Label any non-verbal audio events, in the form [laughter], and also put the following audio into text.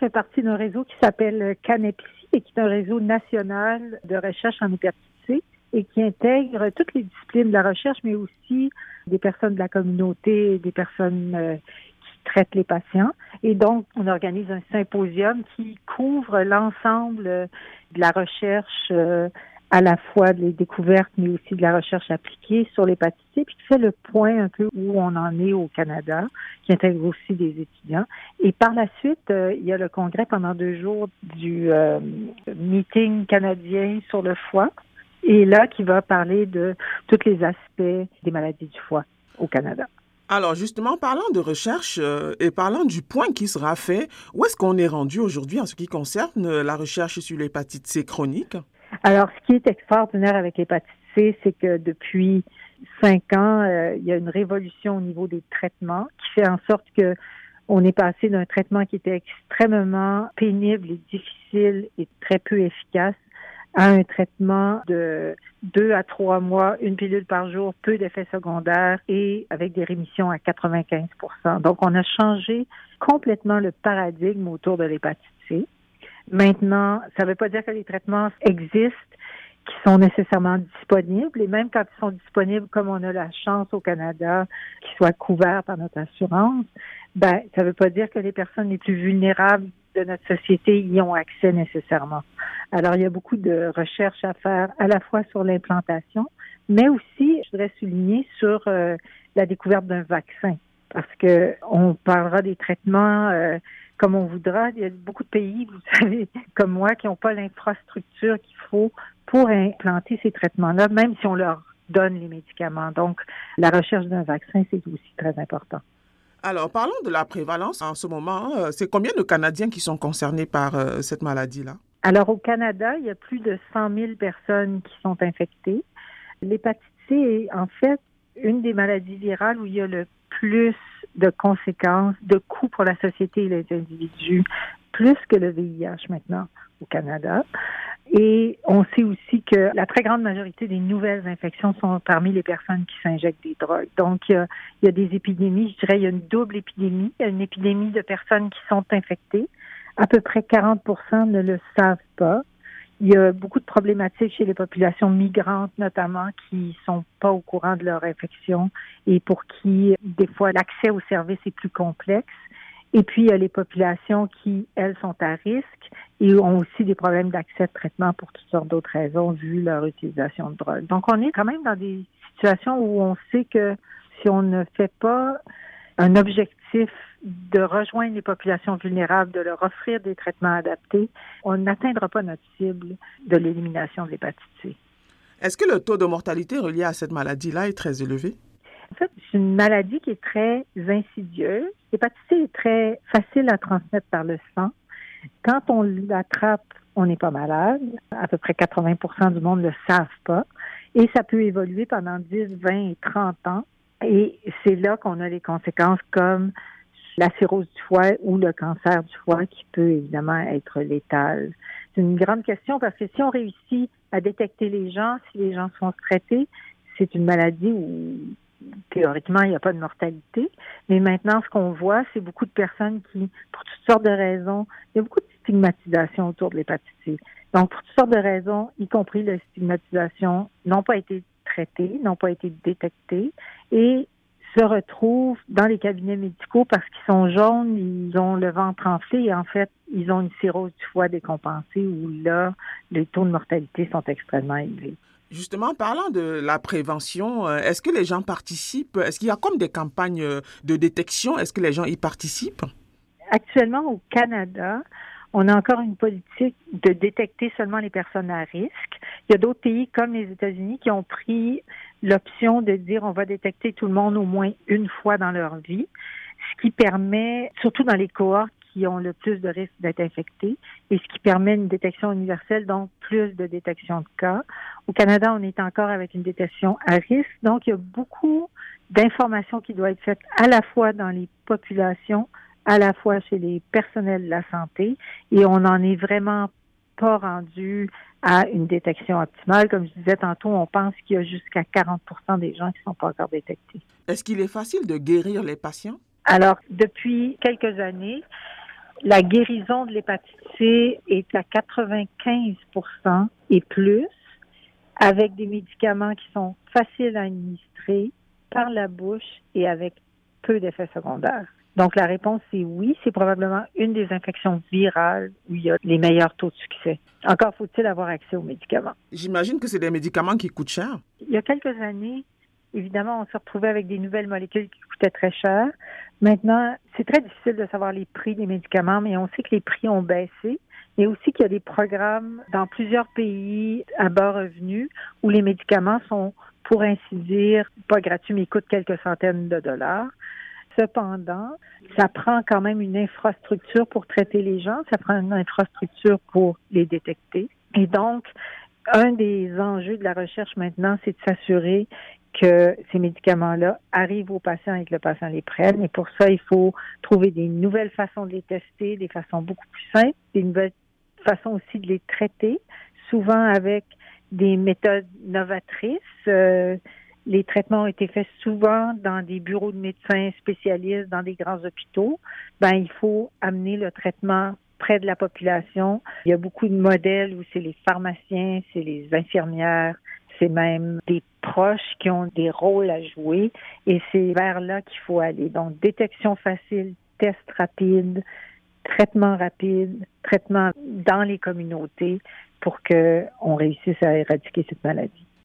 fais partie d'un réseau qui s'appelle Canepsi et qui est un réseau national de recherche en hépatite et qui intègre toutes les disciplines de la recherche, mais aussi des personnes de la communauté, des personnes euh, qui traitent les patients. Et donc, on organise un symposium qui couvre l'ensemble de la recherche euh, à la fois des découvertes, mais aussi de la recherche appliquée sur l'hépatite C, puis qui fait le point un peu où on en est au Canada, qui intègre aussi des étudiants. Et par la suite, euh, il y a le congrès pendant deux jours du euh, meeting canadien sur le foie, et là qui va parler de tous les aspects des maladies du foie au Canada. Alors justement, parlant de recherche euh, et parlant du point qui sera fait, où est-ce qu'on est rendu aujourd'hui en ce qui concerne la recherche sur l'hépatite C chronique? Alors, ce qui est extraordinaire avec l'hépatite C, c'est que depuis cinq ans, euh, il y a une révolution au niveau des traitements qui fait en sorte que on est passé d'un traitement qui était extrêmement pénible et difficile et très peu efficace à un traitement de deux à trois mois, une pilule par jour, peu d'effets secondaires et avec des rémissions à 95% Donc, on a changé complètement le paradigme autour de l'hépatite C. Maintenant, ça ne veut pas dire que les traitements existent qui sont nécessairement disponibles et même quand ils sont disponibles, comme on a la chance au Canada qu'ils soient couverts par notre assurance, ben ça ne veut pas dire que les personnes les plus vulnérables de notre société y ont accès nécessairement. Alors il y a beaucoup de recherches à faire à la fois sur l'implantation, mais aussi, je voudrais souligner sur euh, la découverte d'un vaccin parce que on parlera des traitements euh, comme on voudra. Il y a beaucoup de pays, vous savez, [laughs] comme moi, qui n'ont pas l'infrastructure qu'il faut pour implanter ces traitements-là, même si on leur donne les médicaments. Donc, la recherche d'un vaccin, c'est aussi très important. Alors, parlons de la prévalence en ce moment. Euh, c'est combien de Canadiens qui sont concernés par euh, cette maladie-là? Alors, au Canada, il y a plus de 100 000 personnes qui sont infectées. L'hépatite C est en fait une des maladies virales où il y a le plus de conséquences, de coûts pour la société et les individus, plus que le VIH maintenant au Canada. Et on sait aussi que la très grande majorité des nouvelles infections sont parmi les personnes qui s'injectent des drogues. Donc, il y, a, des épidémies, je dirais, il y a une double épidémie. Il y a une épidémie de personnes qui sont infectées. À peu près 40% ne le savent pas. Il y a beaucoup de problématiques chez les populations migrantes, notamment, qui sont pas au courant de leur infection et pour qui, des fois, l'accès aux services est plus complexe. Et puis, il y a les populations qui, elles, sont à risque et ont aussi des problèmes d'accès de traitement pour toutes sortes d'autres raisons, vu leur utilisation de drogue. Donc, on est quand même dans des situations où on sait que si on ne fait pas un objectif de rejoindre les populations vulnérables, de leur offrir des traitements adaptés, on n'atteindra pas notre cible de l'élimination de l'hépatite C. Est-ce que le taux de mortalité relié à cette maladie-là est très élevé? En fait, c'est une maladie qui est très insidieuse. L'hépatite C est très facile à transmettre par le sang. Quand on l'attrape, on n'est pas malade. À peu près 80 du monde ne le savent pas. Et ça peut évoluer pendant 10, 20 et 30 ans. Et c'est là qu'on a les conséquences comme la cirrhose du foie ou le cancer du foie qui peut évidemment être létal. C'est une grande question parce que si on réussit à détecter les gens, si les gens sont traités, c'est une maladie où théoriquement, il n'y a pas de mortalité. Mais maintenant, ce qu'on voit, c'est beaucoup de personnes qui, pour toutes sortes de raisons, il y a beaucoup de stigmatisation autour de l'hépatite C. Donc, pour toutes sortes de raisons, y compris la stigmatisation, n'ont pas été traitées, n'ont pas été détectées et se retrouvent dans les cabinets médicaux parce qu'ils sont jaunes, ils ont le ventre enflé et en fait, ils ont une cirrhose du foie décompensée où là, les taux de mortalité sont extrêmement élevés. Justement, parlant de la prévention, euh, est-ce que les gens participent? Est-ce qu'il y a comme des campagnes euh, de détection? Est-ce que les gens y participent? Actuellement, au Canada, on a encore une politique de détecter seulement les personnes à risque. Il y a d'autres pays comme les États-Unis qui ont pris l'option de dire on va détecter tout le monde au moins une fois dans leur vie, ce qui permet, surtout dans les cohortes qui ont le plus de risques d'être infectés, et ce qui permet une détection universelle, donc plus de détection de cas. Au Canada, on est encore avec une détection à risque, donc il y a beaucoup d'informations qui doivent être faites à la fois dans les populations, à la fois chez les personnels de la santé, et on n'en est vraiment pas rendu à une détection optimale. Comme je disais tantôt, on pense qu'il y a jusqu'à 40 des gens qui ne sont pas encore détectés. Est-ce qu'il est facile de guérir les patients? Alors, depuis quelques années, la guérison de l'hépatite C est à 95% et plus avec des médicaments qui sont faciles à administrer par la bouche et avec peu d'effets secondaires. Donc la réponse c'est oui, c'est probablement une des infections virales où il y a les meilleurs taux de succès. Encore faut-il avoir accès aux médicaments. J'imagine que c'est des médicaments qui coûtent cher. Il y a quelques années, évidemment, on se retrouvait avec des nouvelles molécules qui coûtaient très cher. Maintenant, c'est très difficile de savoir les prix des médicaments, mais on sait que les prix ont baissé. Et aussi qu'il y a des programmes dans plusieurs pays à bas revenus où les médicaments sont, pour ainsi dire, pas gratuits, mais coûtent quelques centaines de dollars. Cependant, ça prend quand même une infrastructure pour traiter les gens, ça prend une infrastructure pour les détecter. Et donc, un des enjeux de la recherche maintenant, c'est de s'assurer que ces médicaments-là arrivent aux patients et que le patient les prenne. Et pour ça, il faut trouver des nouvelles façons de les tester, des façons beaucoup plus simples, des nouvelles façons aussi de les traiter, souvent avec des méthodes novatrices. Euh, les traitements ont été faits souvent dans des bureaux de médecins spécialistes, dans des grands hôpitaux. Ben, il faut amener le traitement près de la population. Il y a beaucoup de modèles où c'est les pharmaciens, c'est les infirmières, c'est même des proches qui ont des rôles à jouer et c'est vers là qu'il faut aller. Donc, détection facile, test rapide, traitement rapide, traitement dans les communautés pour qu'on réussisse à éradiquer cette maladie.